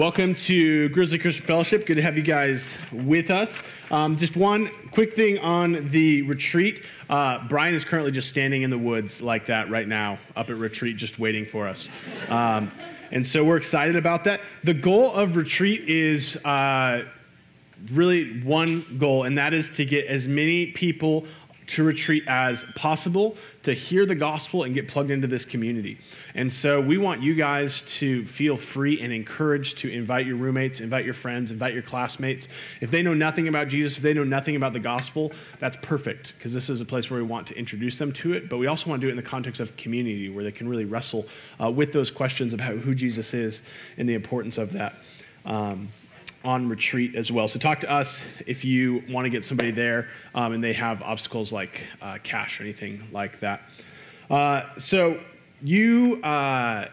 welcome to Grizzly Christian Fellowship. Good to have you guys with us. Um, just one quick thing on the retreat. Uh, Brian is currently just standing in the woods like that right now, up at retreat, just waiting for us. Um, and so we're excited about that. The goal of retreat is uh, really one goal, and that is to get as many people to retreat as possible to hear the gospel and get plugged into this community. And so we want you guys to feel free and encouraged to invite your roommates, invite your friends, invite your classmates. If they know nothing about Jesus, if they know nothing about the gospel, that's perfect because this is a place where we want to introduce them to it. But we also want to do it in the context of community where they can really wrestle uh, with those questions about who Jesus is and the importance of that. Um, on retreat as well. So talk to us if you want to get somebody there um, and they have obstacles like uh, cash or anything like that. Uh, so you, uh,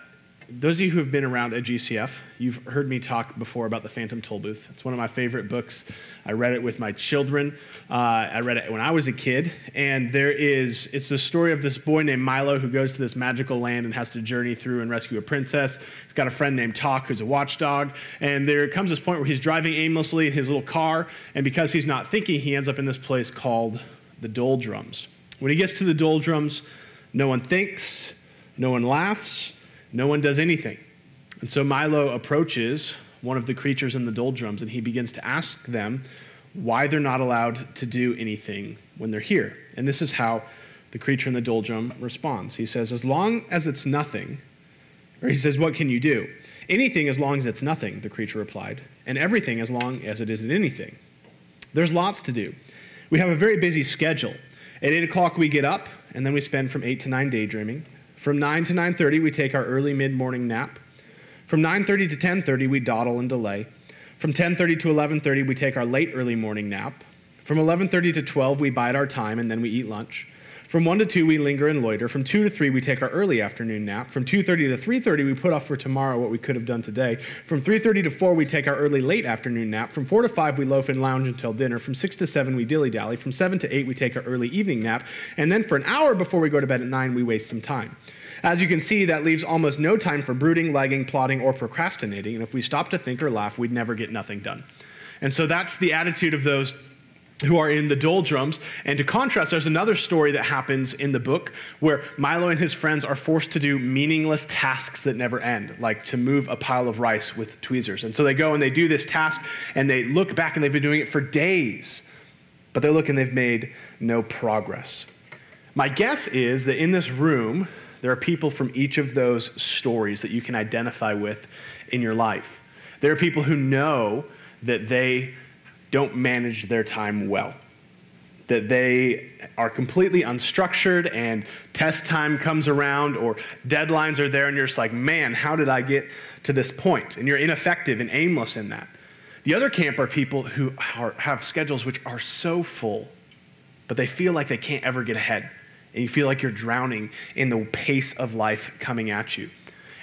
those of you who have been around at GCF, you've heard me talk before about the Phantom Toll Booth. It's one of my favorite books. I read it with my children. Uh, I read it when I was a kid, and there is it's the story of this boy named Milo who goes to this magical land and has to journey through and rescue a princess. He's got a friend named Tock who's a watchdog, and there comes this point where he's driving aimlessly in his little car, and because he's not thinking, he ends up in this place called the doldrums. When he gets to the doldrums, no one thinks, no one laughs, no one does anything. And so Milo approaches one of the creatures in the doldrums and he begins to ask them why they're not allowed to do anything when they're here. And this is how the creature in the doldrum responds. He says, As long as it's nothing, or he says, What can you do? Anything as long as it's nothing, the creature replied, and everything as long as it isn't anything. There's lots to do. We have a very busy schedule. At 8 o'clock, we get up, and then we spend from 8 to 9 daydreaming. From 9 to 9.30, we take our early mid-morning nap. From 9:30 to 10:30 we dawdle and delay. From 10:30 to 11:30 we take our late early morning nap. From 11:30 to 12 we bide our time and then we eat lunch. From 1 to 2 we linger and loiter. From 2 to 3 we take our early afternoon nap. From 2:30 to 3:30 we put off for tomorrow what we could have done today. From 3:30 to 4 we take our early late afternoon nap. From 4 to 5 we loaf and lounge until dinner. From 6 to 7 we dilly-dally. From 7 to 8 we take our early evening nap. And then for an hour before we go to bed at 9 we waste some time. As you can see, that leaves almost no time for brooding, lagging, plotting, or procrastinating. And if we stop to think or laugh, we'd never get nothing done. And so that's the attitude of those who are in the doldrums. And to contrast, there's another story that happens in the book where Milo and his friends are forced to do meaningless tasks that never end, like to move a pile of rice with tweezers. And so they go and they do this task and they look back and they've been doing it for days, but they look and they've made no progress. My guess is that in this room, there are people from each of those stories that you can identify with in your life. There are people who know that they don't manage their time well, that they are completely unstructured and test time comes around or deadlines are there and you're just like, man, how did I get to this point? And you're ineffective and aimless in that. The other camp are people who are, have schedules which are so full, but they feel like they can't ever get ahead and you feel like you're drowning in the pace of life coming at you.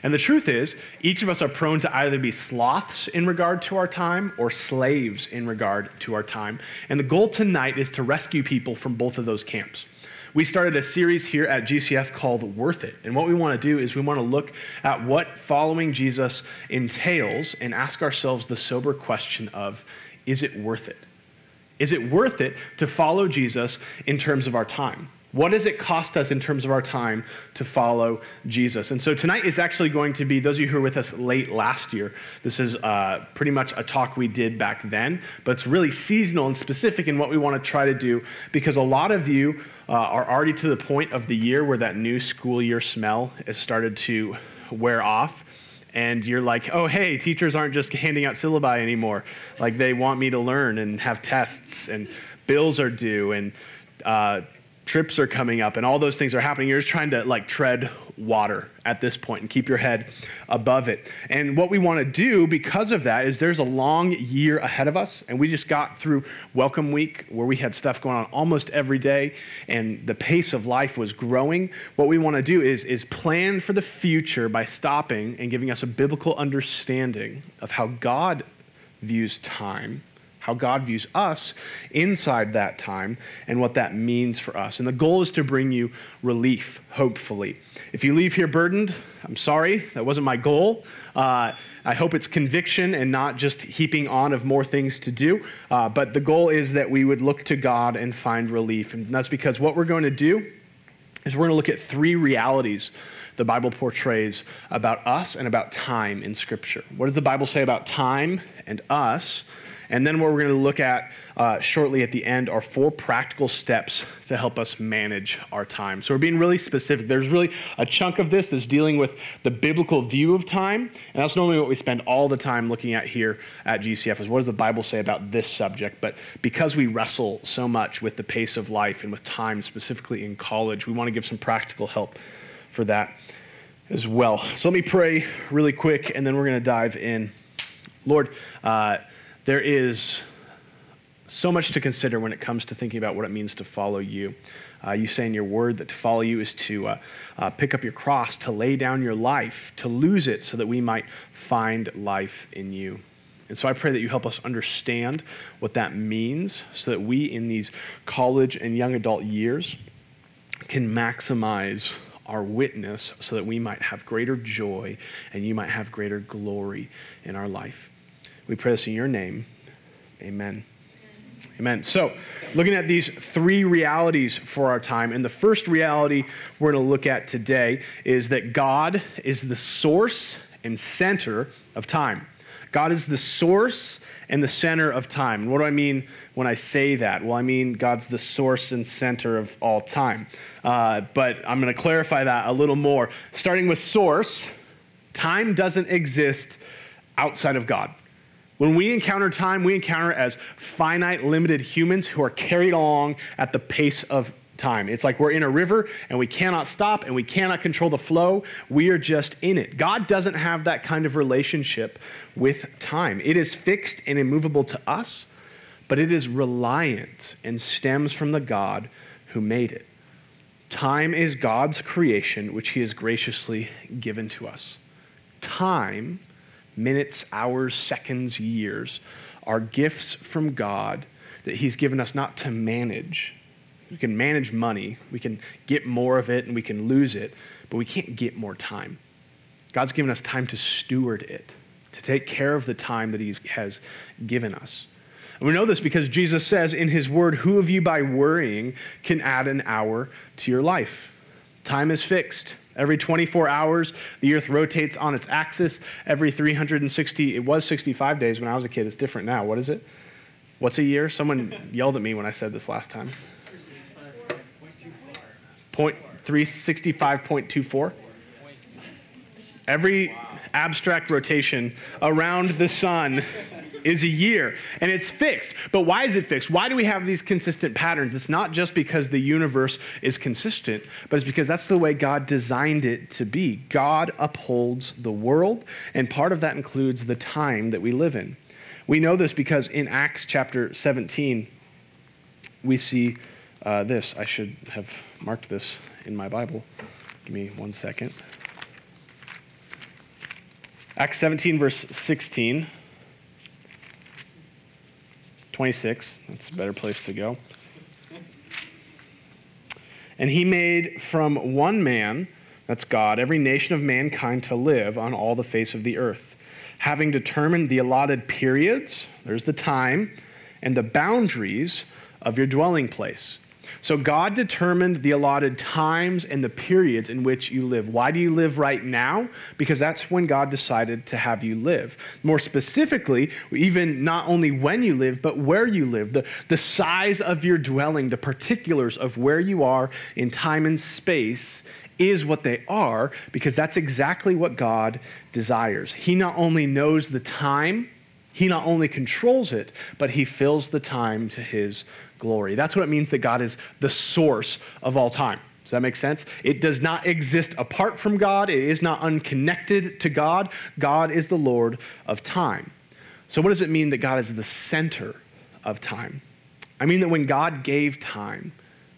And the truth is, each of us are prone to either be sloths in regard to our time or slaves in regard to our time. And the goal tonight is to rescue people from both of those camps. We started a series here at GCF called Worth It. And what we want to do is we want to look at what following Jesus entails and ask ourselves the sober question of is it worth it? Is it worth it to follow Jesus in terms of our time? What does it cost us in terms of our time to follow Jesus? And so tonight is actually going to be, those of you who were with us late last year, this is uh, pretty much a talk we did back then, but it's really seasonal and specific in what we want to try to do because a lot of you uh, are already to the point of the year where that new school year smell has started to wear off and you're like, oh, hey, teachers aren't just handing out syllabi anymore. Like, they want me to learn and have tests, and bills are due, and uh, trips are coming up and all those things are happening you're just trying to like tread water at this point and keep your head above it. And what we want to do because of that is there's a long year ahead of us and we just got through welcome week where we had stuff going on almost every day and the pace of life was growing. What we want to do is is plan for the future by stopping and giving us a biblical understanding of how god views time how God views us inside that time and what that means for us. And the goal is to bring you relief, hopefully. If you leave here burdened, I'm sorry, that wasn't my goal. Uh, I hope it's conviction and not just heaping on of more things to do. Uh, but the goal is that we would look to God and find relief. And that's because what we're going to do is we're going to look at three realities the Bible portrays about us and about time in Scripture. What does the Bible say about time and us? And then what we're going to look at uh, shortly at the end are four practical steps to help us manage our time. So we're being really specific. There's really a chunk of this that's dealing with the biblical view of time, and that's normally what we spend all the time looking at here at GCF is what does the Bible say about this subject? But because we wrestle so much with the pace of life and with time, specifically in college, we want to give some practical help for that as well. So let me pray really quick, and then we're going to dive in. Lord, uh, there is so much to consider when it comes to thinking about what it means to follow you. Uh, you say in your word that to follow you is to uh, uh, pick up your cross, to lay down your life, to lose it so that we might find life in you. And so I pray that you help us understand what that means so that we, in these college and young adult years, can maximize our witness so that we might have greater joy and you might have greater glory in our life. We pray this in your name. Amen. Amen. So, looking at these three realities for our time, and the first reality we're going to look at today is that God is the source and center of time. God is the source and the center of time. And what do I mean when I say that? Well, I mean God's the source and center of all time. Uh, but I'm going to clarify that a little more. Starting with source, time doesn't exist outside of God. When we encounter time, we encounter as finite, limited humans who are carried along at the pace of time. It's like we're in a river and we cannot stop and we cannot control the flow. We are just in it. God doesn't have that kind of relationship with time. It is fixed and immovable to us, but it is reliant and stems from the God who made it. Time is God's creation, which He has graciously given to us. Time minutes, hours, seconds, years are gifts from God that He's given us not to manage. We can manage money, we can get more of it, and we can lose it, but we can't get more time. God's given us time to steward it, to take care of the time that He has given us. And we know this because Jesus says in His Word, Who of you by worrying can add an hour to your life? Time is fixed. Every 24 hours, the earth rotates on its axis. Every 360, it was 65 days when I was a kid. It's different now. What is it? What's a year? Someone yelled at me when I said this last time. Point 365.24. Every abstract rotation around the sun is a year and it's fixed. But why is it fixed? Why do we have these consistent patterns? It's not just because the universe is consistent, but it's because that's the way God designed it to be. God upholds the world, and part of that includes the time that we live in. We know this because in Acts chapter 17, we see uh, this. I should have marked this in my Bible. Give me one second. Acts 17, verse 16. 26. That's a better place to go. And he made from one man, that's God, every nation of mankind to live on all the face of the earth, having determined the allotted periods, there's the time, and the boundaries of your dwelling place so God determined the allotted times and the periods in which you live. Why do you live right now? Because that's when God decided to have you live. More specifically, even not only when you live, but where you live, the, the size of your dwelling, the particulars of where you are in time and space is what they are because that's exactly what God desires. He not only knows the time, he not only controls it, but he fills the time to his glory. That's what it means that God is the source of all time. Does that make sense? It does not exist apart from God, it is not unconnected to God. God is the Lord of time. So, what does it mean that God is the center of time? I mean that when God gave time,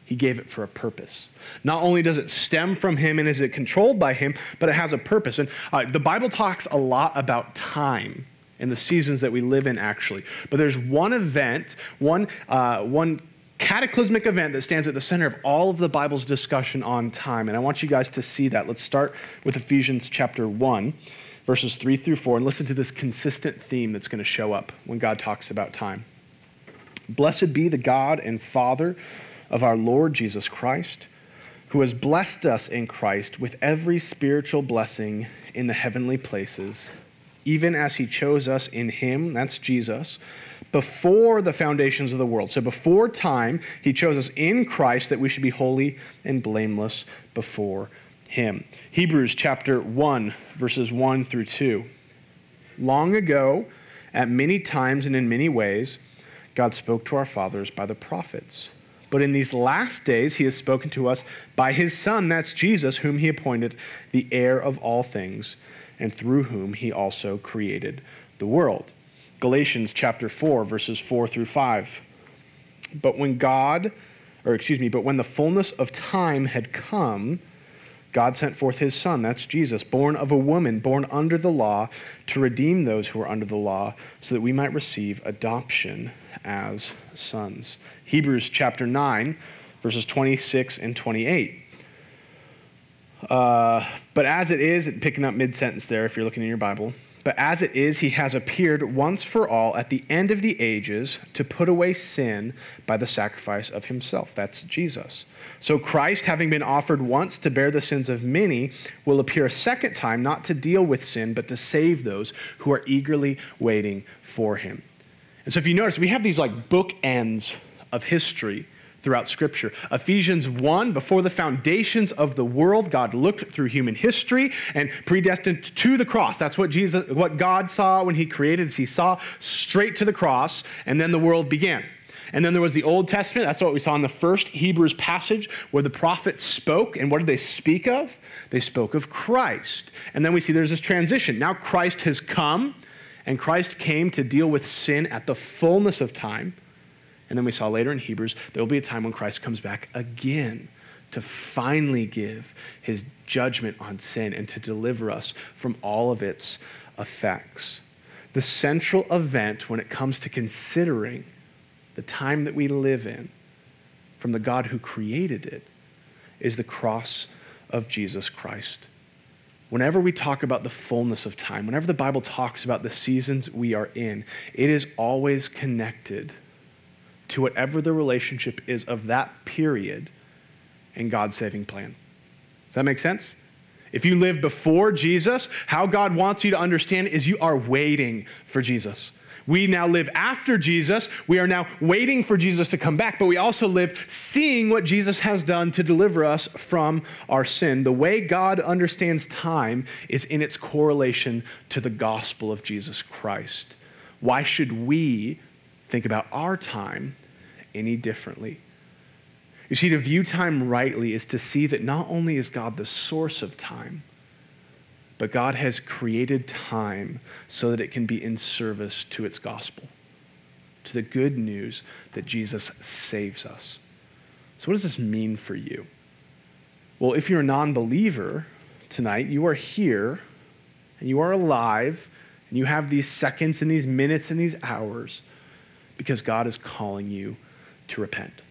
he gave it for a purpose. Not only does it stem from him and is it controlled by him, but it has a purpose. And uh, the Bible talks a lot about time in the seasons that we live in, actually. But there's one event, one, uh, one cataclysmic event that stands at the center of all of the Bible's discussion on time. And I want you guys to see that. Let's start with Ephesians chapter 1, verses 3 through 4, and listen to this consistent theme that's going to show up when God talks about time. Blessed be the God and Father of our Lord Jesus Christ, who has blessed us in Christ with every spiritual blessing in the heavenly places even as he chose us in him, that's Jesus, before the foundations of the world. So before time, he chose us in Christ that we should be holy and blameless before him. Hebrews chapter 1, verses 1 through 2. Long ago, at many times and in many ways, God spoke to our fathers by the prophets. But in these last days, he has spoken to us by his Son, that's Jesus, whom he appointed the heir of all things and through whom he also created the world. Galatians chapter 4, verses 4 through 5. But when God, or excuse me, but when the fullness of time had come, God sent forth his son, that's Jesus, born of a woman, born under the law, to redeem those who are under the law, so that we might receive adoption as sons. Hebrews chapter 9, verses 26 and 28. Uh, but as it is, picking up mid sentence there if you're looking in your Bible, but as it is, he has appeared once for all at the end of the ages to put away sin by the sacrifice of himself. That's Jesus. So Christ, having been offered once to bear the sins of many, will appear a second time, not to deal with sin, but to save those who are eagerly waiting for him. And so if you notice, we have these like bookends of history throughout Scripture. Ephesians 1, before the foundations of the world, God looked through human history and predestined to the cross. That's what Jesus, what God saw when He created. He saw straight to the cross, and then the world began. And then there was the Old Testament. That's what we saw in the first Hebrews passage where the prophets spoke. And what did they speak of? They spoke of Christ. And then we see there's this transition. Now Christ has come, and Christ came to deal with sin at the fullness of time. And then we saw later in Hebrews, there will be a time when Christ comes back again to finally give his judgment on sin and to deliver us from all of its effects. The central event when it comes to considering the time that we live in from the God who created it is the cross of Jesus Christ. Whenever we talk about the fullness of time, whenever the Bible talks about the seasons we are in, it is always connected to whatever the relationship is of that period in God's saving plan. Does that make sense? If you live before Jesus, how God wants you to understand is you are waiting for Jesus. We now live after Jesus. We are now waiting for Jesus to come back, but we also live seeing what Jesus has done to deliver us from our sin. The way God understands time is in its correlation to the gospel of Jesus Christ. Why should we think about our time any differently. You see, to view time rightly is to see that not only is God the source of time, but God has created time so that it can be in service to its gospel, to the good news that Jesus saves us. So, what does this mean for you? Well, if you're a non believer tonight, you are here and you are alive and you have these seconds and these minutes and these hours because God is calling you to repent.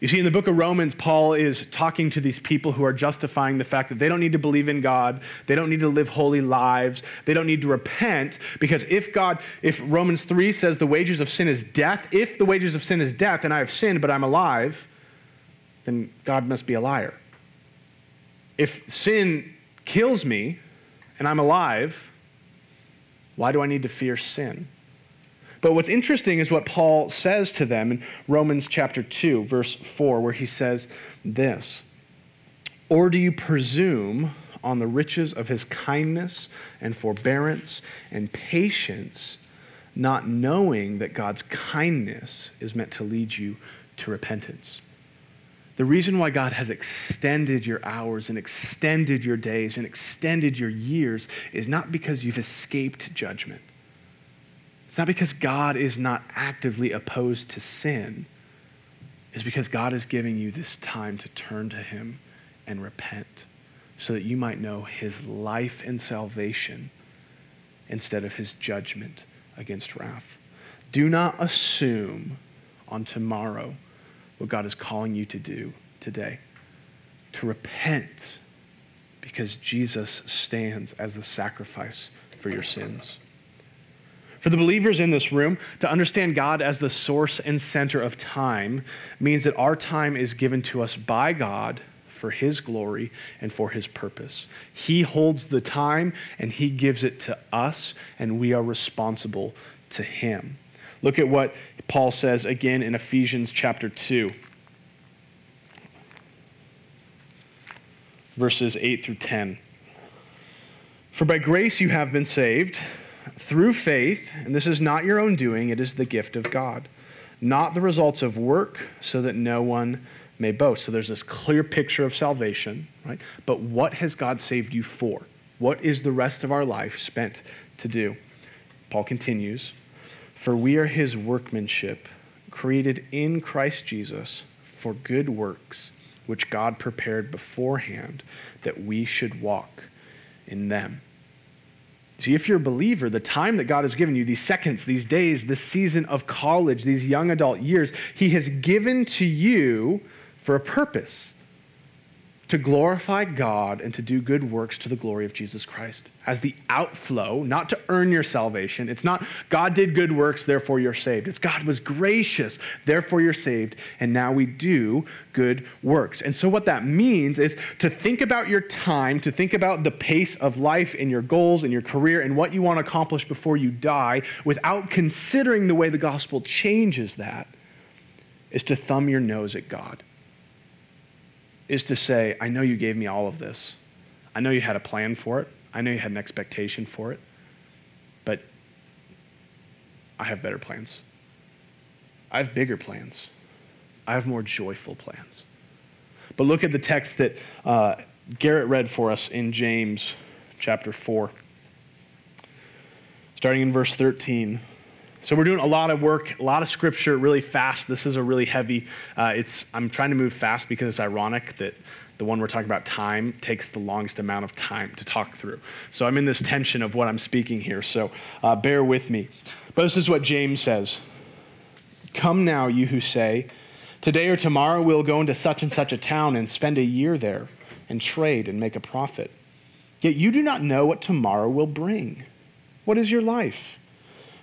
You see, in the book of Romans, Paul is talking to these people who are justifying the fact that they don't need to believe in God, they don't need to live holy lives, they don't need to repent, because if God, if Romans 3 says the wages of sin is death, if the wages of sin is death and I have sinned but I'm alive, then God must be a liar. If sin kills me and I'm alive, why do I need to fear sin? But what's interesting is what Paul says to them in Romans chapter 2, verse 4, where he says this Or do you presume on the riches of his kindness and forbearance and patience, not knowing that God's kindness is meant to lead you to repentance? The reason why God has extended your hours and extended your days and extended your years is not because you've escaped judgment. It's not because God is not actively opposed to sin. It's because God is giving you this time to turn to Him and repent so that you might know His life and salvation instead of his judgment against wrath. Do not assume on tomorrow what God is calling you to do today. To repent because Jesus stands as the sacrifice for your sins. For the believers in this room, to understand God as the source and center of time means that our time is given to us by God for His glory and for His purpose. He holds the time and He gives it to us, and we are responsible to Him. Look at what Paul says again in Ephesians chapter 2, verses 8 through 10. For by grace you have been saved through faith, and this is not your own doing, it is the gift of God, not the results of work, so that no one may boast. So there's this clear picture of salvation, right? But what has God saved you for? What is the rest of our life spent to do? Paul continues For we are his workmanship, created in Christ Jesus for good works, which God prepared beforehand that we should walk in them. See, if you're a believer, the time that God has given you, these seconds, these days, this season of college, these young adult years, He has given to you for a purpose to glorify God and to do good works to the glory of Jesus Christ as the outflow, not to earn your salvation. It's not God did good works, therefore you're saved. It's God was gracious, therefore you're saved, and now we do good works. And so, what that means is to think about your time, to think about the pace of life and your goals and your career and what you want to accomplish before you die without considering the way the gospel changes that, is to thumb your nose at God is to say, I know you gave me all of this. I know you had a plan for it. I know you had an expectation for it. But I have better plans. I have bigger plans. I have more joyful plans. But look at the text that uh, Garrett read for us in James chapter 4, starting in verse 13. So we're doing a lot of work, a lot of scripture, really fast. This is a really heavy. Uh, it's I'm trying to move fast because it's ironic that the one we're talking about time takes the longest amount of time to talk through. So I'm in this tension of what I'm speaking here. So uh, bear with me. But this is what James says. Come now, you who say, Today or tomorrow we'll go into such and such a town and spend a year there and trade and make a profit. Yet you do not know what tomorrow will bring. What is your life?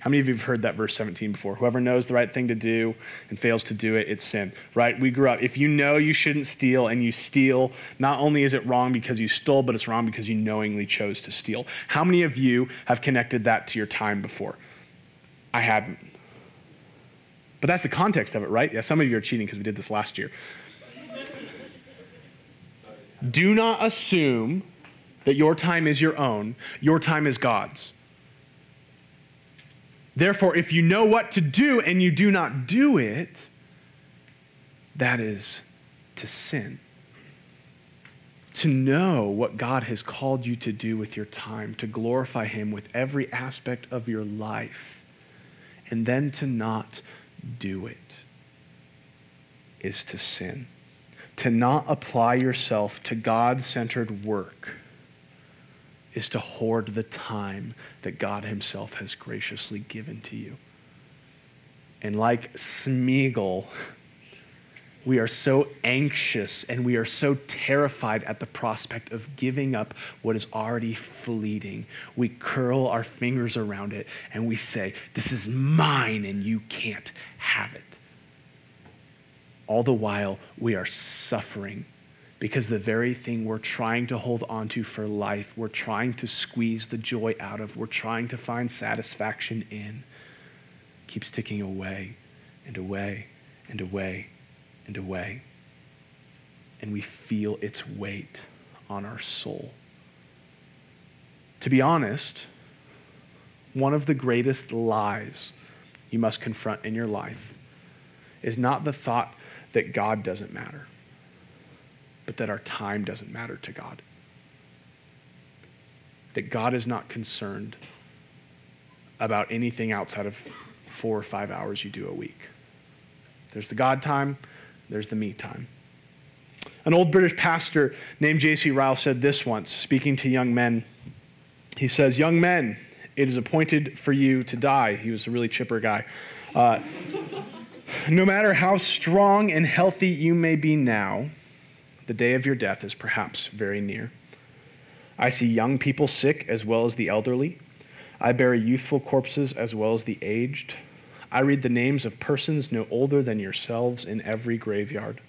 How many of you have heard that verse 17 before? Whoever knows the right thing to do and fails to do it, it's sin, right? We grew up. If you know you shouldn't steal and you steal, not only is it wrong because you stole, but it's wrong because you knowingly chose to steal. How many of you have connected that to your time before? I haven't. But that's the context of it, right? Yeah, some of you are cheating because we did this last year. Do not assume that your time is your own, your time is God's. Therefore, if you know what to do and you do not do it, that is to sin. To know what God has called you to do with your time, to glorify Him with every aspect of your life, and then to not do it is to sin. To not apply yourself to God centered work is to hoard the time that God Himself has graciously given to you. And like Smeagol, we are so anxious and we are so terrified at the prospect of giving up what is already fleeting. We curl our fingers around it and we say, This is mine and you can't have it. All the while, we are suffering because the very thing we're trying to hold onto for life, we're trying to squeeze the joy out of, we're trying to find satisfaction in, keeps ticking away and away and away and away. And we feel its weight on our soul. To be honest, one of the greatest lies you must confront in your life is not the thought that God doesn't matter, but that our time doesn't matter to God. That God is not concerned about anything outside of four or five hours you do a week. There's the God time, there's the me time. An old British pastor named J.C. Ryle said this once, speaking to young men. He says, Young men, it is appointed for you to die. He was a really chipper guy. Uh, no matter how strong and healthy you may be now, the day of your death is perhaps very near. I see young people sick as well as the elderly. I bury youthful corpses as well as the aged. I read the names of persons no older than yourselves in every graveyard.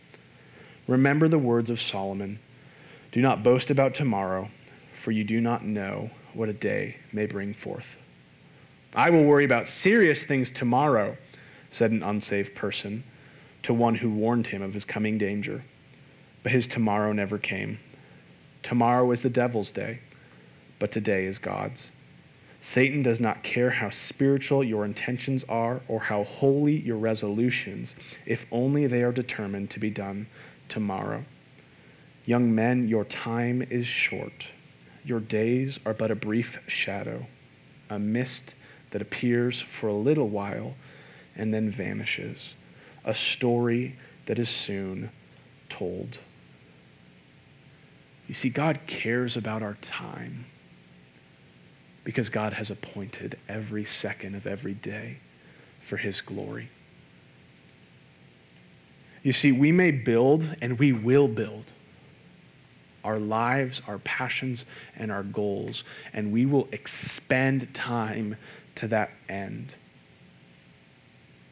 Remember the words of Solomon Do not boast about tomorrow, for you do not know what a day may bring forth. I will worry about serious things tomorrow, said an unsaved person to one who warned him of his coming danger. But his tomorrow never came. Tomorrow is the devil's day, but today is God's. Satan does not care how spiritual your intentions are or how holy your resolutions, if only they are determined to be done tomorrow. Young men, your time is short. Your days are but a brief shadow, a mist that appears for a little while and then vanishes, a story that is soon told. You see, God cares about our time because God has appointed every second of every day for His glory. You see, we may build and we will build our lives, our passions, and our goals, and we will expend time to that end.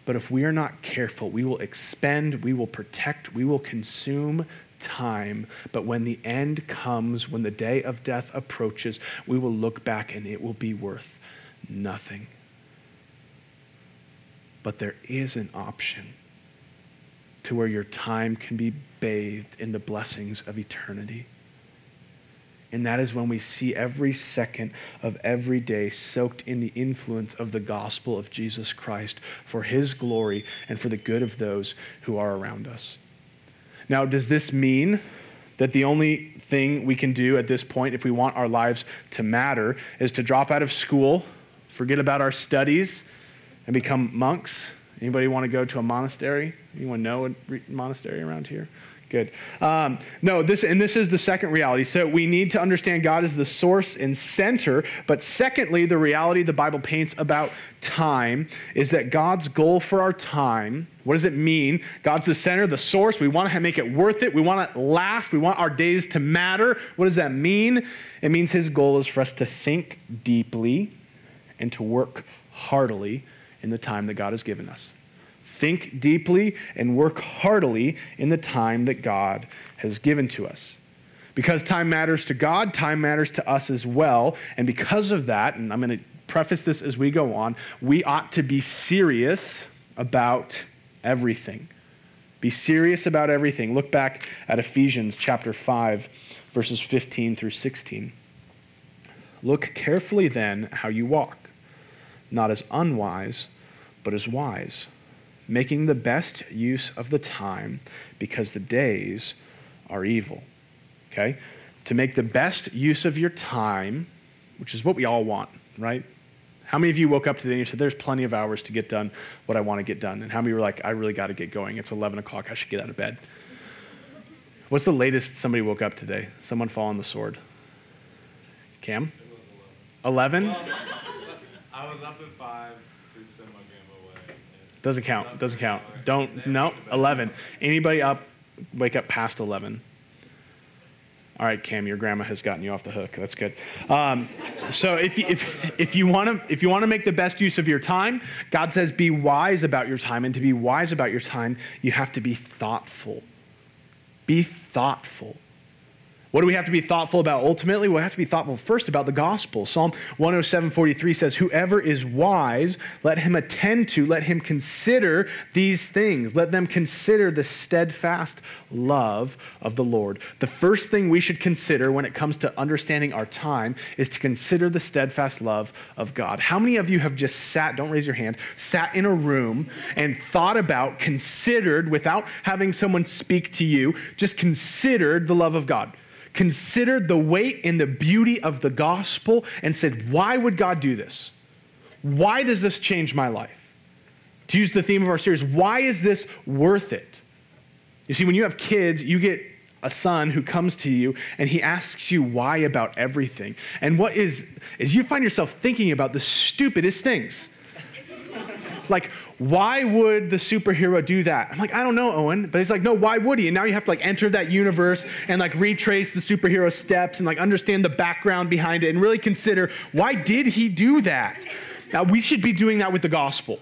But if we are not careful, we will expend, we will protect, we will consume time. But when the end comes, when the day of death approaches, we will look back and it will be worth nothing. But there is an option to where your time can be bathed in the blessings of eternity. And that is when we see every second of every day soaked in the influence of the gospel of Jesus Christ for his glory and for the good of those who are around us. Now, does this mean that the only thing we can do at this point, if we want our lives to matter, is to drop out of school, forget about our studies, and become monks? Anybody want to go to a monastery? Anyone know a monastery around here? Good. Um, no, this and this is the second reality. So we need to understand God is the source and center. But secondly, the reality the Bible paints about time is that God's goal for our time. What does it mean? God's the center, the source. We want to make it worth it. We want it last. We want our days to matter. What does that mean? It means His goal is for us to think deeply and to work heartily in the time that God has given us. Think deeply and work heartily in the time that God has given to us. Because time matters to God, time matters to us as well. And because of that, and I'm going to preface this as we go on, we ought to be serious about everything. Be serious about everything. Look back at Ephesians chapter 5, verses 15 through 16. Look carefully then how you walk, not as unwise, but as wise making the best use of the time because the days are evil. Okay? To make the best use of your time, which is what we all want, right? How many of you woke up today and you said, There's plenty of hours to get done what I want to get done? And how many were like, I really got to get going? It's 11 o'clock. I should get out of bed. What's the latest somebody woke up today? Someone fall on the sword? Cam? 11? I was up at 5 doesn't count. Doesn't count. Don't. No. 11. Anybody up? Wake up past 11. All right, Cam, your grandma has gotten you off the hook. That's good. Um, so if if, if you want to if you want to make the best use of your time, God says be wise about your time, and to be wise about your time, you have to be thoughtful. Be thoughtful. What do we have to be thoughtful about ultimately? We have to be thoughtful first about the gospel. Psalm 107:43 says, "Whoever is wise, let him attend to, let him consider these things. Let them consider the steadfast love of the Lord." The first thing we should consider when it comes to understanding our time is to consider the steadfast love of God. How many of you have just sat, don't raise your hand, sat in a room and thought about, considered without having someone speak to you, just considered the love of God? Considered the weight and the beauty of the gospel and said, Why would God do this? Why does this change my life? To use the theme of our series, why is this worth it? You see, when you have kids, you get a son who comes to you and he asks you why about everything. And what is, is you find yourself thinking about the stupidest things. Like, why would the superhero do that? I'm like, I don't know, Owen. But he's like, no, why would he? And now you have to like enter that universe and like retrace the superhero steps and like understand the background behind it and really consider why did he do that? Now we should be doing that with the gospel.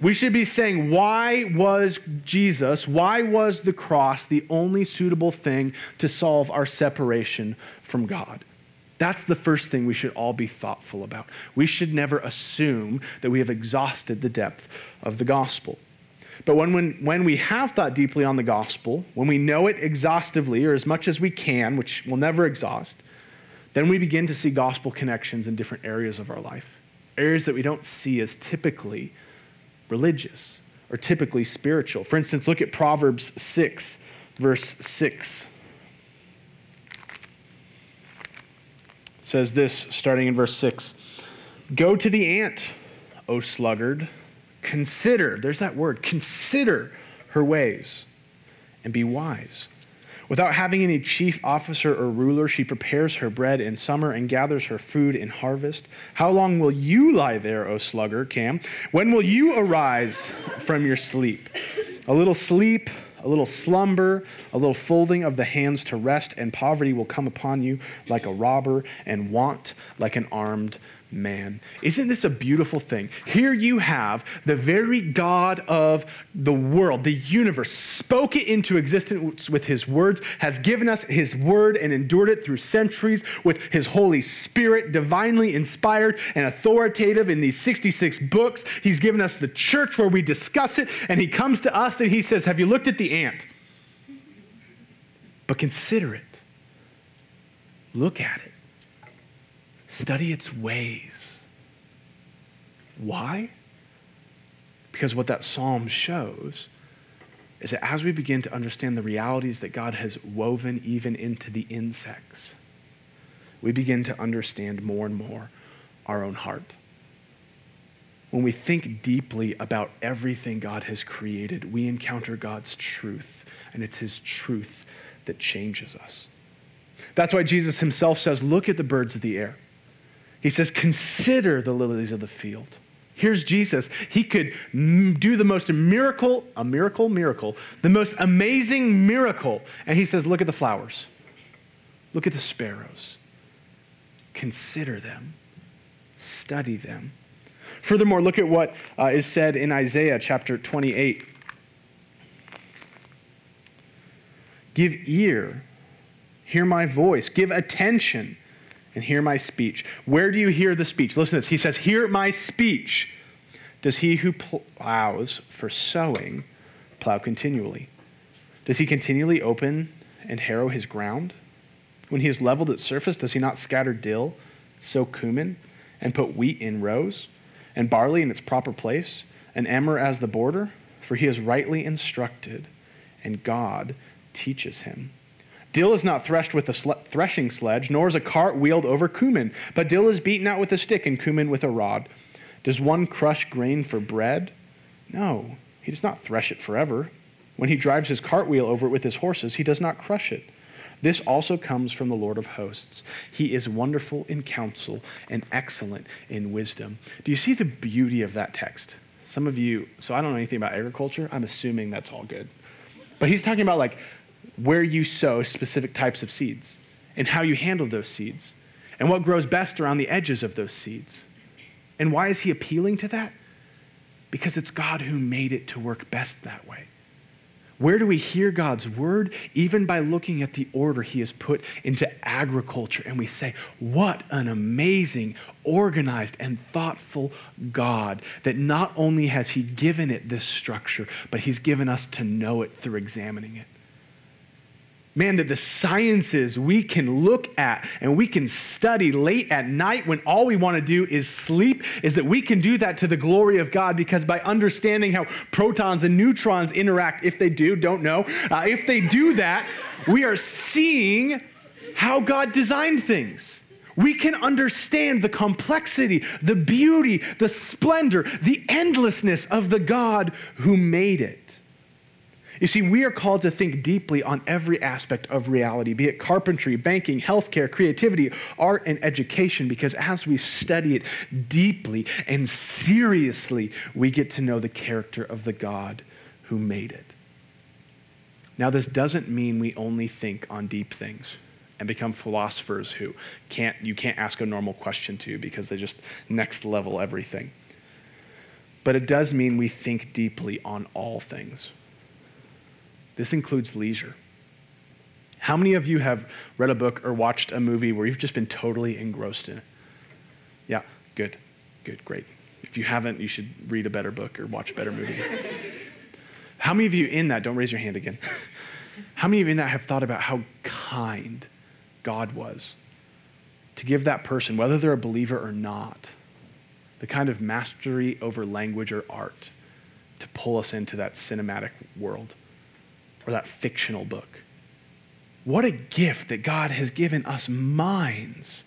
We should be saying, why was Jesus, why was the cross the only suitable thing to solve our separation from God? That's the first thing we should all be thoughtful about. We should never assume that we have exhausted the depth of the gospel. But when, when, when we have thought deeply on the gospel, when we know it exhaustively or as much as we can, which we'll never exhaust, then we begin to see gospel connections in different areas of our life, areas that we don't see as typically religious or typically spiritual. For instance, look at Proverbs 6, verse 6. Says this, starting in verse 6 Go to the ant, O sluggard. Consider, there's that word, consider her ways and be wise. Without having any chief officer or ruler, she prepares her bread in summer and gathers her food in harvest. How long will you lie there, O sluggard, Cam? When will you arise from your sleep? A little sleep a little slumber, a little folding of the hands to rest, and poverty will come upon you like a robber, and want like an armed man. Isn't this a beautiful thing? Here you have the very God of the world, the universe, spoke it into existence with his words, has given us his word and endured it through centuries with his Holy Spirit, divinely inspired and authoritative in these 66 books. He's given us the church where we discuss it, and he comes to us and he says, Have you looked at the ant? But consider it. Look at it. Study its ways. Why? Because what that psalm shows is that as we begin to understand the realities that God has woven even into the insects, we begin to understand more and more our own heart. When we think deeply about everything God has created, we encounter God's truth, and it's His truth that changes us. That's why Jesus himself says, Look at the birds of the air. He says, Consider the lilies of the field. Here's Jesus. He could do the most miracle, a miracle, miracle, the most amazing miracle. And he says, Look at the flowers. Look at the sparrows. Consider them. Study them. Furthermore, look at what uh, is said in Isaiah chapter 28. Give ear, hear my voice, give attention and hear my speech. Where do you hear the speech? Listen to this. He says, Hear my speech. Does he who plows for sowing plow continually? Does he continually open and harrow his ground? When he has leveled its surface, does he not scatter dill, sow cumin, and put wheat in rows, and barley in its proper place, and emmer as the border? For he is rightly instructed, and God teaches him. Dill is not threshed with a threshing sledge, nor is a cart wheeled over cumin, but dill is beaten out with a stick and cumin with a rod. Does one crush grain for bread? No, he does not thresh it forever. When he drives his cartwheel over it with his horses, he does not crush it. This also comes from the Lord of hosts. He is wonderful in counsel and excellent in wisdom. Do you see the beauty of that text? Some of you, so I don't know anything about agriculture, I'm assuming that's all good. But he's talking about like where you sow specific types of seeds and how you handle those seeds and what grows best around the edges of those seeds. And why is he appealing to that? Because it's God who made it to work best that way. Where do we hear God's word? Even by looking at the order he has put into agriculture. And we say, what an amazing, organized, and thoughtful God that not only has he given it this structure, but he's given us to know it through examining it man, that the sciences we can look at and we can study late at night when all we want to do is sleep, is that we can do that to the glory of God because by understanding how protons and neutrons interact, if they do, don't know, uh, if they do that, we are seeing how God designed things. We can understand the complexity, the beauty, the splendor, the endlessness of the God who made it. You see, we are called to think deeply on every aspect of reality, be it carpentry, banking, healthcare, creativity, art, and education, because as we study it deeply and seriously, we get to know the character of the God who made it. Now, this doesn't mean we only think on deep things and become philosophers who can't, you can't ask a normal question to because they just next level everything. But it does mean we think deeply on all things. This includes leisure. How many of you have read a book or watched a movie where you've just been totally engrossed in it? Yeah, good, good, great. If you haven't, you should read a better book or watch a better movie. how many of you in that, don't raise your hand again, how many of you in that have thought about how kind God was to give that person, whether they're a believer or not, the kind of mastery over language or art to pull us into that cinematic world? Or that fictional book. What a gift that God has given us minds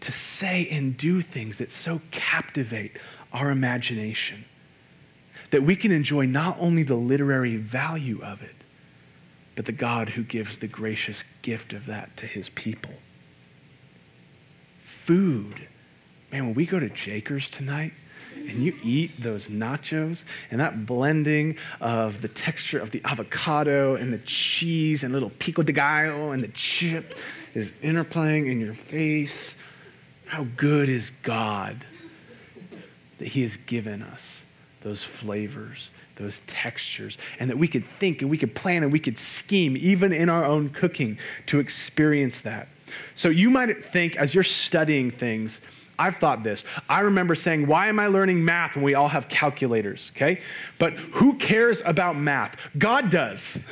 to say and do things that so captivate our imagination that we can enjoy not only the literary value of it, but the God who gives the gracious gift of that to his people. Food. Man, when we go to Jakers tonight, and you eat those nachos and that blending of the texture of the avocado and the cheese and little pico de gallo and the chip is interplaying in your face. How good is God that He has given us those flavors, those textures, and that we could think and we could plan and we could scheme, even in our own cooking, to experience that. So you might think as you're studying things, I've thought this. I remember saying, Why am I learning math when we all have calculators? Okay? But who cares about math? God does.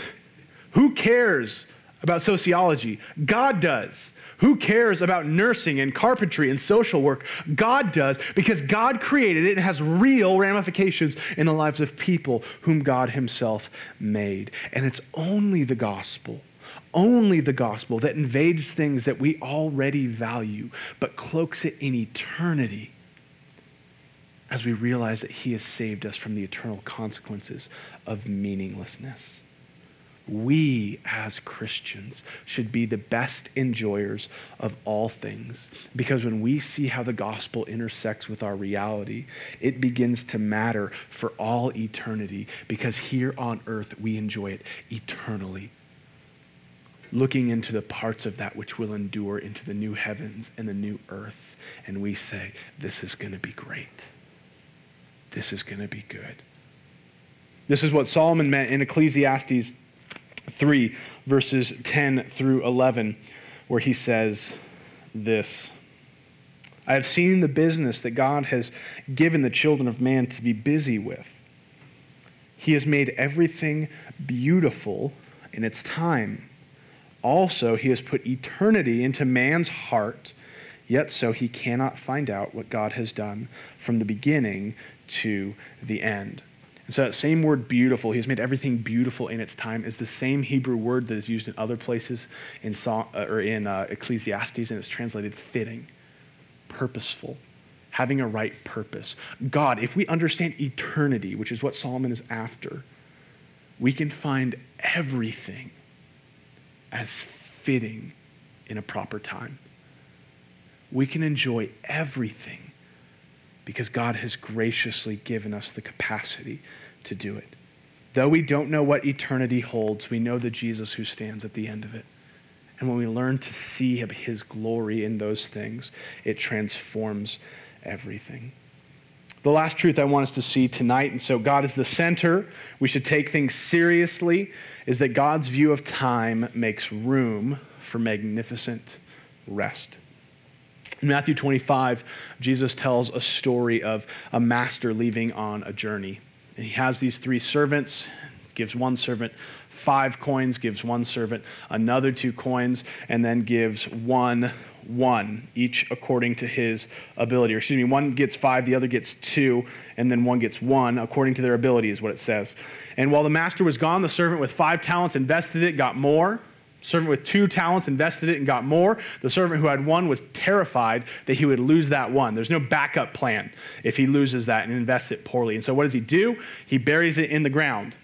Who cares about sociology? God does. Who cares about nursing and carpentry and social work? God does because God created it and has real ramifications in the lives of people whom God Himself made. And it's only the gospel only the gospel that invades things that we already value, but cloaks it in eternity as we realize that He has saved us from the eternal consequences of meaninglessness. We, as Christians, should be the best enjoyers of all things because when we see how the gospel intersects with our reality, it begins to matter for all eternity because here on earth we enjoy it eternally looking into the parts of that which will endure into the new heavens and the new earth. And we say, this is going to be great. This is going to be good. This is what Solomon meant in Ecclesiastes 3, verses 10 through 11, where he says this I have seen the business that God has given the children of man to be busy with. He has made everything beautiful in its time. Also, he has put eternity into man's heart, yet so he cannot find out what God has done from the beginning to the end. And so that same word beautiful, he has made everything beautiful in its time, is the same Hebrew word that is used in other places in, uh, or in uh, Ecclesiastes, and it's translated fitting, purposeful, having a right purpose. God, if we understand eternity, which is what Solomon is after, we can find everything as fitting in a proper time. We can enjoy everything because God has graciously given us the capacity to do it. Though we don't know what eternity holds, we know the Jesus who stands at the end of it. And when we learn to see his glory in those things, it transforms everything. The last truth I want us to see tonight, and so God is the center, we should take things seriously, is that God's view of time makes room for magnificent rest. In Matthew 25, Jesus tells a story of a master leaving on a journey. And he has these three servants, gives one servant five coins, gives one servant another two coins, and then gives one one, each according to his ability. Or excuse me, one gets five, the other gets two, and then one gets one according to their ability, is what it says. And while the master was gone, the servant with five talents invested it, got more. servant with two talents invested it and got more. The servant who had one was terrified that he would lose that one. There's no backup plan if he loses that and invests it poorly. And so what does he do? He buries it in the ground.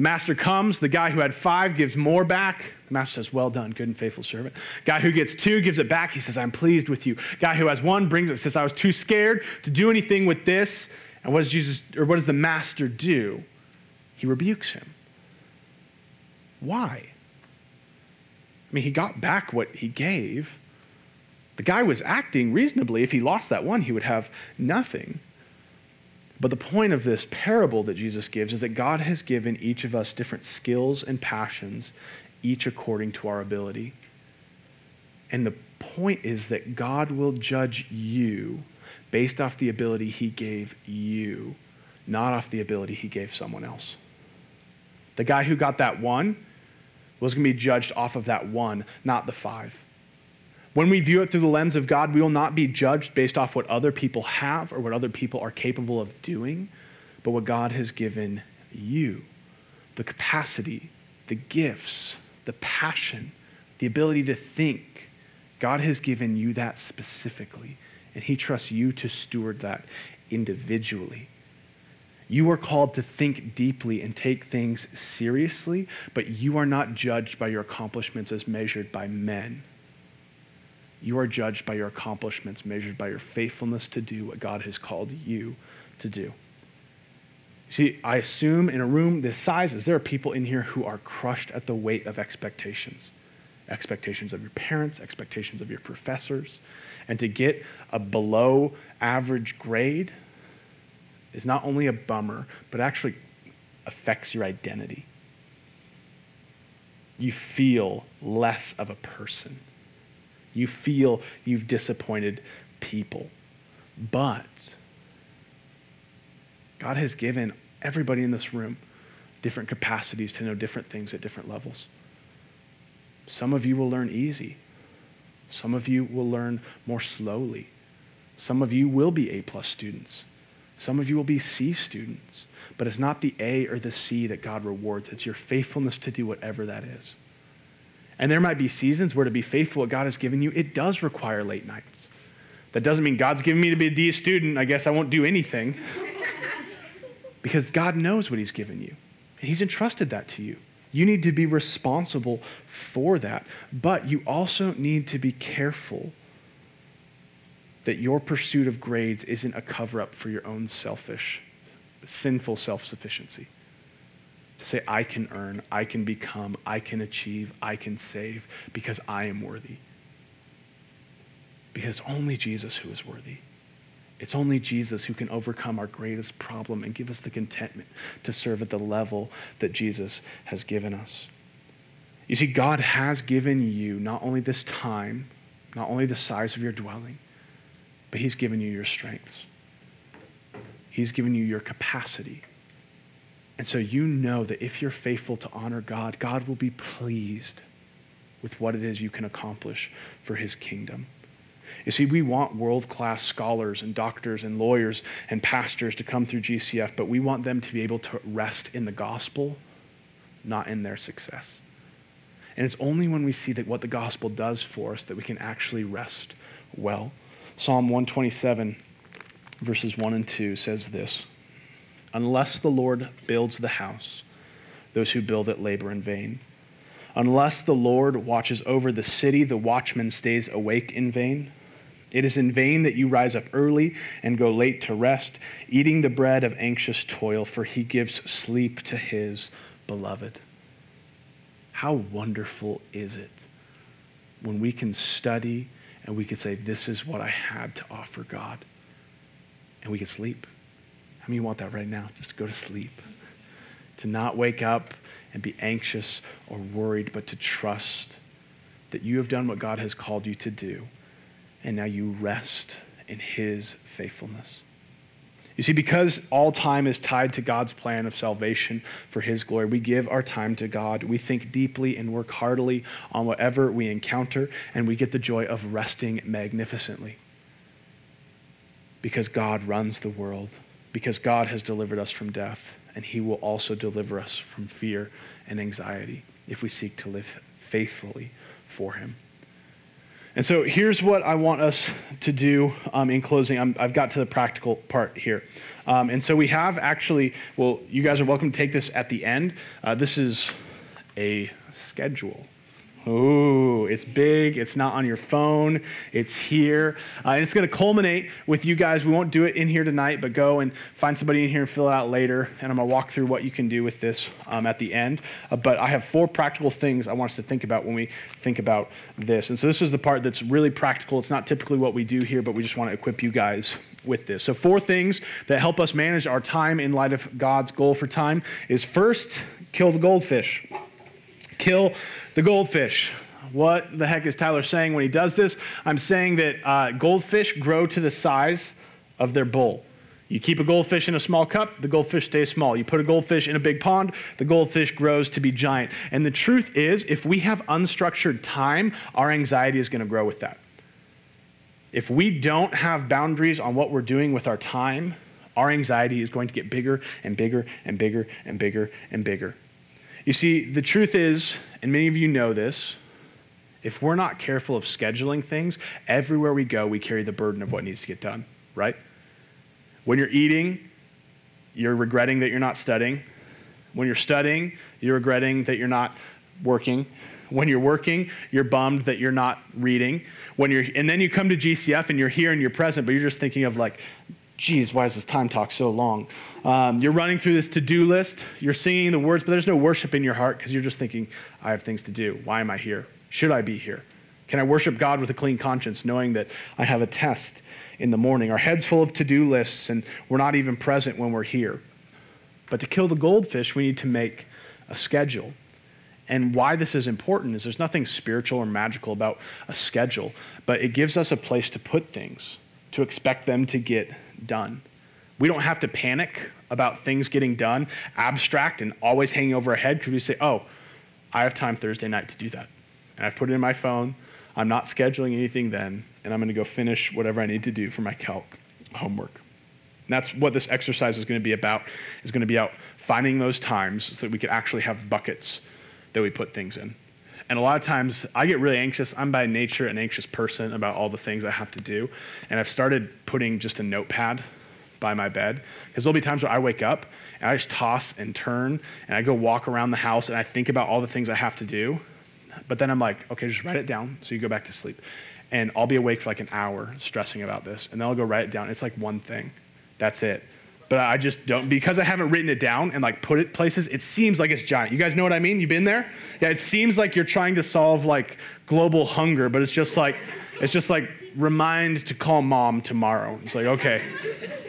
The master comes, the guy who had five gives more back. The master says, Well done, good and faithful servant. Guy who gets two gives it back. He says, I'm pleased with you. Guy who has one brings it, says, I was too scared to do anything with this. And what does Jesus, or what does the master do? He rebukes him. Why? I mean, he got back what he gave. The guy was acting reasonably. If he lost that one, he would have nothing. But the point of this parable that Jesus gives is that God has given each of us different skills and passions, each according to our ability. And the point is that God will judge you based off the ability he gave you, not off the ability he gave someone else. The guy who got that one was going to be judged off of that one, not the five. When we view it through the lens of God, we will not be judged based off what other people have or what other people are capable of doing, but what God has given you the capacity, the gifts, the passion, the ability to think. God has given you that specifically, and He trusts you to steward that individually. You are called to think deeply and take things seriously, but you are not judged by your accomplishments as measured by men you are judged by your accomplishments, measured by your faithfulness to do what God has called you to do. See, I assume in a room this size, is there are people in here who are crushed at the weight of expectations expectations of your parents, expectations of your professors. And to get a below average grade is not only a bummer, but actually affects your identity. You feel less of a person you feel you've disappointed people. But God has given everybody in this room different capacities to know different things at different levels. Some of you will learn easy. Some of you will learn more slowly. Some of you will be A plus students. Some of you will be C students. But it's not the A or the C that God rewards, it's your faithfulness to do whatever that is. And there might be seasons where to be faithful what God has given you, it does require late nights. That doesn't mean God's given me to be a D student. I guess I won't do anything. because God knows what He's given you, and He's entrusted that to you. You need to be responsible for that. But you also need to be careful that your pursuit of grades isn't a cover up for your own selfish, sinful self sufficiency to say, I can earn, I can become, I can achieve, I can save because I am worthy. Because only Jesus who is worthy. It's only Jesus who can overcome our greatest problem and give us the contentment to serve at the level that Jesus has given us. You see, God has given you not only this time, not only the size of your dwelling, but He's given you your strengths. He's given you your capacity. And so you know that if you're faithful to honor God, God will be pleased with what it is you can accomplish for his kingdom. You see, we want world class scholars and doctors and lawyers and pastors to come through GCF, but we want them to be able to rest in the gospel, not in their success. And it's only when we see that what the gospel does for us that we can actually rest well. Psalm 127, verses 1 and 2 says this Unless the Lord builds the house, those who build it labor in vain. Unless the Lord watches over the city, the watchman stays awake in vain. It is in vain that you rise up early and go late to rest, eating the bread of anxious toil, for he gives sleep to his beloved. How wonderful is it when we can study and we can say, This is what I had to offer God, and we can sleep many you want that right now? Just go to sleep. To not wake up and be anxious or worried, but to trust that you have done what God has called you to do, and now you rest in His faithfulness. You see, because all time is tied to God's plan of salvation for His glory, we give our time to God. We think deeply and work heartily on whatever we encounter, and we get the joy of resting magnificently. Because God runs the world, because God has delivered us from death, and He will also deliver us from fear and anxiety if we seek to live faithfully for Him. And so here's what I want us to do um, in closing. i have got to the practical part here. Um, and so we have actually, well, you guys are welcome to take this at the end. Uh, this is a schedule. Ooh, it's big. It's not on your phone. It's here. Uh, and it's going to culminate with you guys. We won't do it in here tonight, but go and find somebody in here and fill it out later. And I'm going to walk through what you can do with this um, at the end. Uh, but I have four practical things I want us to think about when we think about this. And so this is the part that's really practical. It's not typically what we do here, but we just want to equip you guys with this. So, four things that help us manage our time in light of God's goal for time is first, kill the goldfish. Kill the goldfish. What the heck is Tyler saying when he does this? I'm saying that uh, goldfish grow to the size of their bowl. You keep a goldfish in a small cup, the goldfish stays small. You put a goldfish in a big pond, the goldfish grows to be giant. And the truth is, if we have unstructured time, our anxiety is going to grow with that. If we don't have boundaries on what we're doing with our time, our anxiety is going to get bigger and bigger and bigger and bigger and bigger. You see, the truth is, and many of you know this, if we're not careful of scheduling things, everywhere we go, we carry the burden of what needs to get done, right? When you're eating, you're regretting that you're not studying. When you're studying, you're regretting that you're not working. When you're working, you're bummed that you're not reading. When you're, and then you come to GCF and you're here and you're present, but you're just thinking of like, geez, why is this time talk so long? Um, you're running through this to do list. You're singing the words, but there's no worship in your heart because you're just thinking, I have things to do. Why am I here? Should I be here? Can I worship God with a clean conscience, knowing that I have a test in the morning? Our heads full of to do lists, and we're not even present when we're here. But to kill the goldfish, we need to make a schedule. And why this is important is there's nothing spiritual or magical about a schedule, but it gives us a place to put things, to expect them to get done. We don't have to panic about things getting done, abstract and always hanging over our head because we say, oh, I have time Thursday night to do that. And I've put it in my phone. I'm not scheduling anything then, and I'm going to go finish whatever I need to do for my calc homework. And that's what this exercise is going to be about, is going to be out finding those times so that we can actually have buckets that we put things in. And a lot of times I get really anxious. I'm by nature an anxious person about all the things I have to do. And I've started putting just a notepad by my bed because there'll be times where I wake up and I just toss and turn and I go walk around the house and I think about all the things I have to do. But then I'm like, okay, just write it down so you go back to sleep. And I'll be awake for like an hour stressing about this. And then I'll go write it down. It's like one thing. That's it but I just don't because I haven't written it down and like put it places. It seems like it's giant. You guys know what I mean? You've been there? Yeah, it seems like you're trying to solve like global hunger, but it's just like it's just like remind to call mom tomorrow. It's like okay,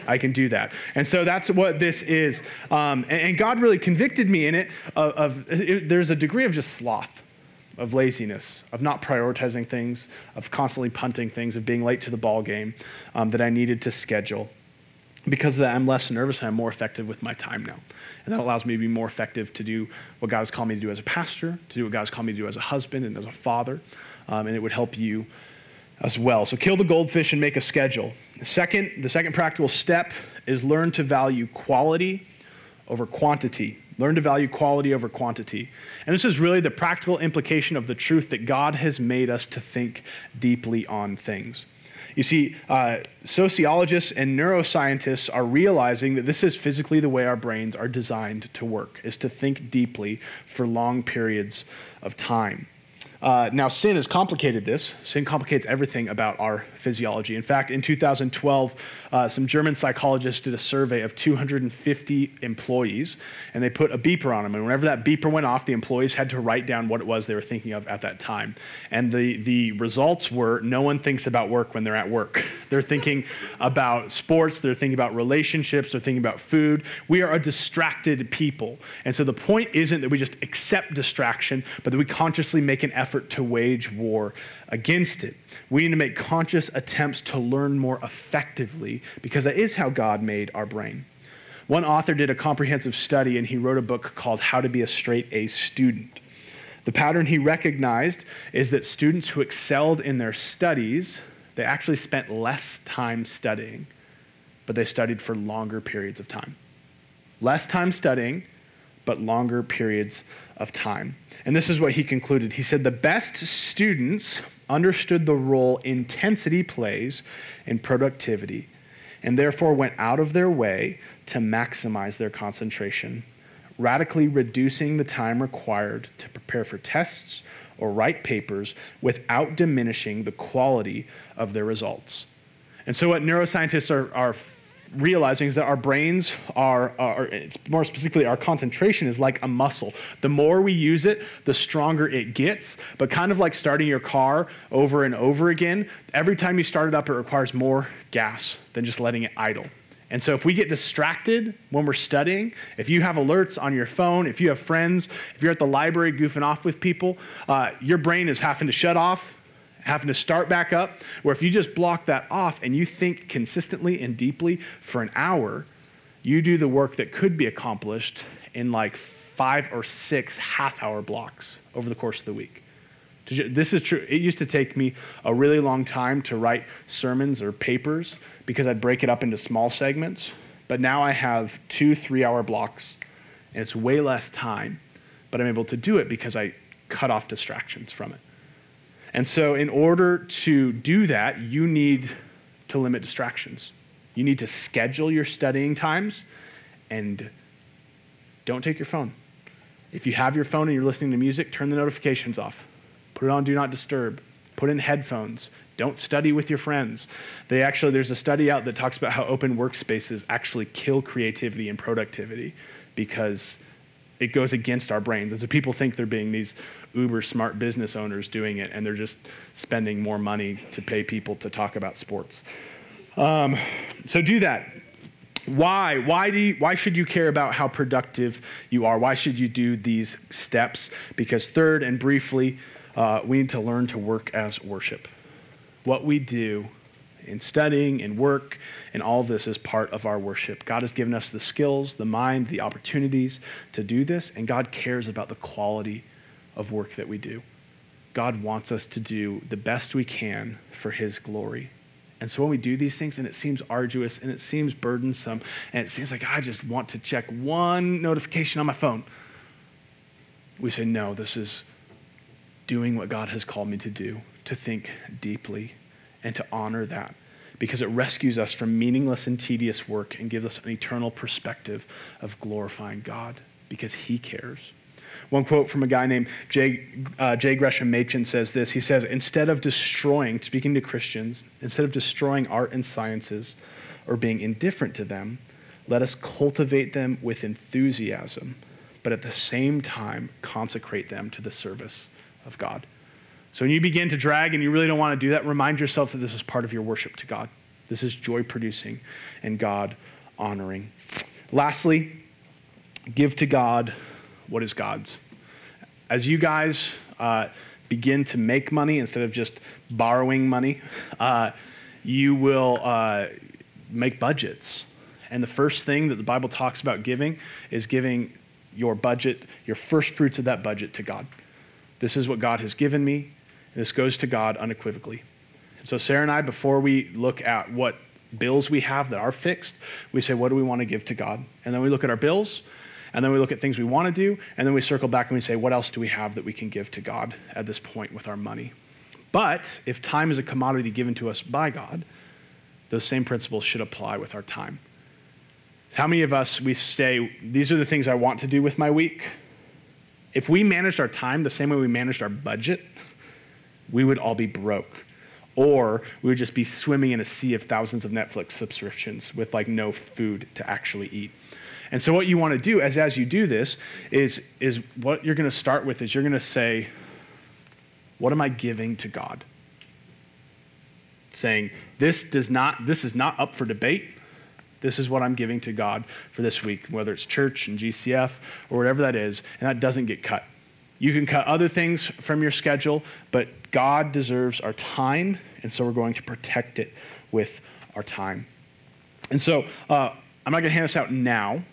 I can do that. And so that's what this is. Um, and, and, God really convicted me in it of, of it, there's a degree of just sloth of laziness, of not prioritizing things, of constantly punting things, of being late to the ball game um, that I needed to schedule because of that, I'm less nervous and I'm more effective with my time now. And that allows me to be more effective to do what God has called me to do as a pastor, to do what God has called me to do as a husband and as a father. Um, and it would help you as well. So kill the goldfish and make a schedule. The second, the second practical step is learn to value quality over quantity. Learn to value quality over quantity. And this is really the practical implication of the truth that God has made us to think deeply on things. You see, uh, sociologists and neuroscientists are realizing that this is physically the way our brains are designed to work, is to think deeply for long periods of time. Uh, now, sin has complicated this. Sin complicates everything about our physiology. In fact, in 2012, uh, some German psychologists did a survey of 250 employees, and they put a beeper on them. And whenever that beeper went off, the employees had to write down what it was they were thinking of at that time. And the, the results were no one thinks about work when they're at work. They're thinking about sports, they're thinking about relationships, they're thinking about food. We are a distracted people. And so the point isn't that we just accept distraction, but that we consciously make an effort to wage war against it. We need to make conscious attempts to learn more effectively because that is how God made our brain. One author did a comprehensive study and he wrote a book called How to Be a Straight A Student. The pattern he recognized is that students who excelled in their studies, they actually spent less time studying, but they studied for longer periods of time. Less time studying, but longer periods of time. And this is what he concluded. He said, The best students understood the role intensity plays in productivity and therefore went out of their way to maximize their concentration, radically reducing the time required to prepare for tests or write papers without diminishing the quality of their results. And so, what neuroscientists are, are realizing is that our brains are, are, more specifically, our concentration is like a muscle. The more we use it, the stronger it gets. But kind of like starting your car over and over again, every time you start it up, it requires more gas than just letting it idle. And so, if we get distracted when we're studying, if you have alerts on your phone, if you have friends, if you're at the library goofing off with people, uh, your brain is having to shut off having to start back up, where if you just block that off and you think consistently and deeply for an hour, you do the work that could be accomplished in like five or six half hour blocks over the course of the week. This is true. It used to take me a really long time to write sermons or papers because I'd break it up into small segments. But now I have two three hour blocks, and it's way less time, but I'm able to do it because I cut off distractions from it. And so, in order to do that, you need to limit distractions. You need to schedule your studying times and don't take your phone. If you have your phone and you're listening to music, turn the notifications off. Put it on Do Not Disturb. Put in headphones. Don't study with your friends. They actually, there's a study out that talks about how open workspaces actually kill creativity and productivity because it goes against our brains. And so people think they're being these uber smart business owners doing it, and they're just spending more money to pay people to talk about sports. Um, so do that. Why? Why, do you, why should you care about how productive you are? Why should you do these steps? Because, third and briefly, uh, we need to learn to work as worship. What we do in studying and work and all this is part of our worship. God has given us the skills, the mind, the opportunities to do this, and God cares about the quality of work that we do. God wants us to do the best we can for His glory. And so when we do these things and it seems arduous and it seems burdensome and it seems like I just want to check one notification on my phone, we say, no, this is doing what God has called me to do, to think deeply and to honor that because it rescues us from meaningless and tedious work and gives us an eternal perspective of glorifying God because He cares. One quote from a guy named J. Uh, J. Gresham Machen says this. He says, Instead of destroying, speaking to Christians, instead of destroying art and sciences or being indifferent to them, let us cultivate them with enthusiasm, but at the same time consecrate them to the service of God. So when you begin to drag and you really don't want to do that, remind yourself that this is part of your worship to God. This is joy producing and God honoring. Lastly, give to God what is God's. As you guys uh, begin to make money instead of just borrowing money, uh, you will uh, make budgets. And the first thing that the Bible talks about giving is giving your budget, your first fruits of that budget to God. This is what God has given me. This goes to God unequivocally. So, Sarah and I, before we look at what bills we have that are fixed, we say, what do we want to give to God? And then we look at our bills and then we look at things we want to do, and then we circle back and we say, what else do we have that we can give to God at this point with our money? But if time is a commodity given to us by God, those same principles should apply with our time. How many of us we say, these are the things I want to do with my week? If we managed our time the same way we managed our budget, we would all be broke. Or we would just be swimming in a sea of thousands of Netflix subscriptions with like no food to actually eat. And so what you want to do as as you do this is is what you're going to start with is you're going to say what am I giving to God? Saying this does not this is not up for debate. This is what I'm giving to God for this week, whether it's church and GCF or whatever that is, and that doesn't get cut. You can cut other things from your schedule, but God deserves our time, and so we're going to protect it with our time. And so uh, I'm not going to hand this out now.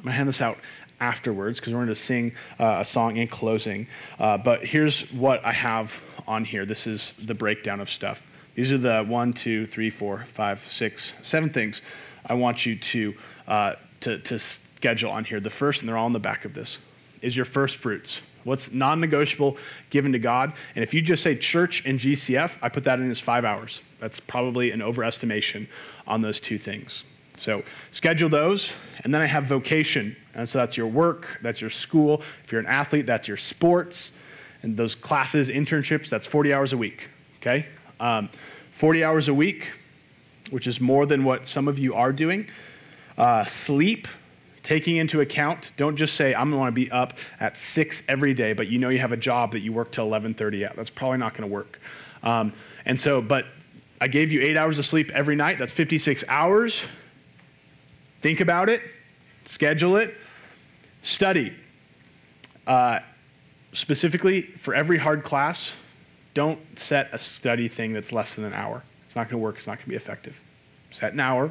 I'm going to hand this out afterwards because we're going to sing uh, a song in closing. Uh, but here's what I have on here. This is the breakdown of stuff. These are the one, two, three, four, five, six, seven things I want you to, uh, to, to schedule on here. The first, and they're all in the back of this, is your first fruits. What's non negotiable given to God? And if you just say church and GCF, I put that in as five hours. That's probably an overestimation on those two things. So schedule those. And then I have vocation. And so that's your work, that's your school. If you're an athlete, that's your sports. And those classes, internships, that's 40 hours a week. Okay? Um, 40 hours a week which is more than what some of you are doing. Uh, sleep, taking into account, don't just say, I'm going to be up at 6 every day, but you know you have a job that you work till 11.30 at. That's probably not going to work. Um, and so, but I gave you eight hours of sleep every night. That's 56 hours. Think about it, schedule it, study. Uh, specifically, for every hard class, don't set a study thing that's less than an hour. It's not going to work. It's not going to be effective. Set an hour,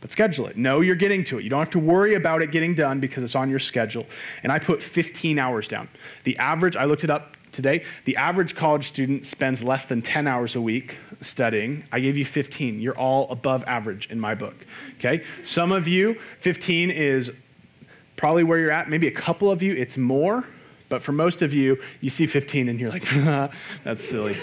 but schedule it. Know you're getting to it. You don't have to worry about it getting done because it's on your schedule. And I put 15 hours down. The average, I looked it up today, the average college student spends less than 10 hours a week studying. I gave you 15. You're all above average in my book. Okay? Some of you, 15 is probably where you're at. Maybe a couple of you, it's more. But for most of you, you see 15 and you're like, that's silly.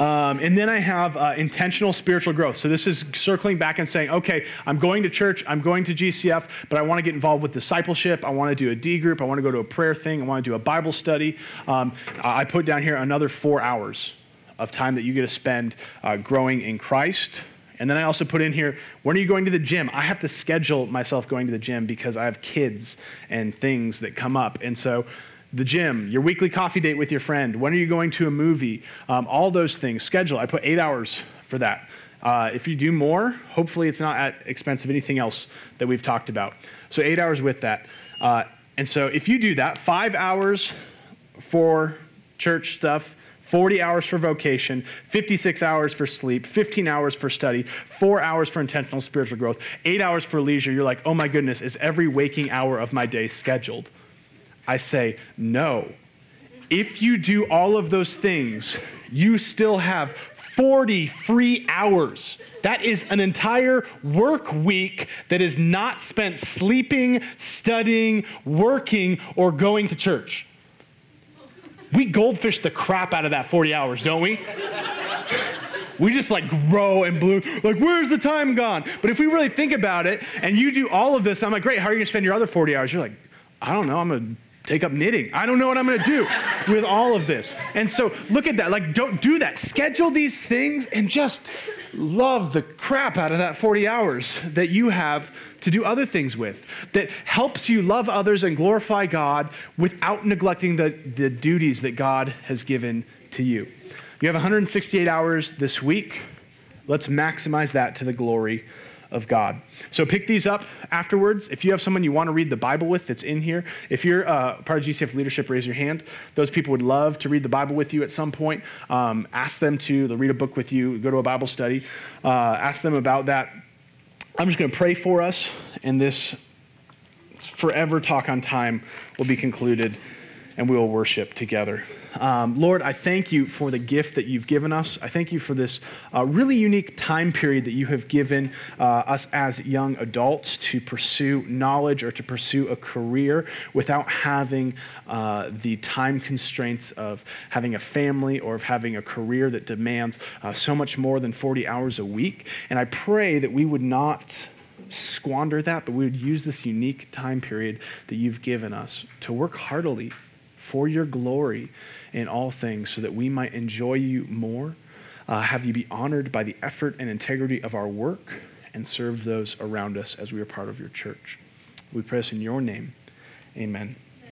Um, and then I have uh, intentional spiritual growth. So this is circling back and saying, okay, I'm going to church, I'm going to GCF, but I want to get involved with discipleship. I want to do a D group. I want to go to a prayer thing. I want to do a Bible study. Um, I put down here another four hours of time that you get to spend uh, growing in Christ. And then I also put in here, when are you going to the gym? I have to schedule myself going to the gym because I have kids and things that come up. And so the gym, your weekly coffee date with your friend, when are you going to a movie, um, all those things. Schedule, I put eight hours for that. Uh, if you do more, hopefully it's not at expense of anything else that we've talked about. So eight hours with that. Uh, and so if you do that, five hours for church stuff, 40 hours for vocation, 56 hours for sleep, 15 hours for study, four hours for intentional spiritual growth, eight hours for leisure, you're like, oh my goodness, is every waking hour of my day scheduled? I say, no. If you do all of those things, you still have 40 free hours. That is an entire work week that is not spent sleeping, studying, working, or going to church. We goldfish the crap out of that 40 hours, don't we? we just like grow and bloom. Like, where's the time gone? But if we really think about it and you do all of this, I'm like, great, how are you gonna spend your other 40 hours? You're like, I don't know, I'm gonna take up knitting. I don't know what I'm going to do with all of this. And so look at that. Like, don't do that. Schedule these things and just love the crap out of that 40 hours that you have to do other things with that helps you love others and glorify God without neglecting the, the duties that God has given to you. You have 168 hours this week. Let's maximize that to the glory of God. So pick these up afterwards. If you have someone you want to read the Bible with that's in here, if you're uh, part of GCF leadership, raise your hand. Those people would love to read the Bible with you at some point. Um, ask them to, they'll read a book with you, go to a Bible study. Uh, ask them about that. I'm just going to pray for us, and this forever talk on time will be concluded, and we will worship together. Um, Lord, I thank you for the gift that you've given us. I thank you for this uh, really unique time period that you have given uh, us as young adults to pursue knowledge or to pursue a career without having uh, the time constraints of having a family or of having a career that demands uh, so much more than 40 hours a week. And I pray that we would not squander that, but we would use this unique time period that you've given us to work heartily for your glory in all things, so that we might enjoy you more, uh, have you be honored by the effort and integrity of our work, and serve those around us as we are part of your church. We pray this in your name. Amen.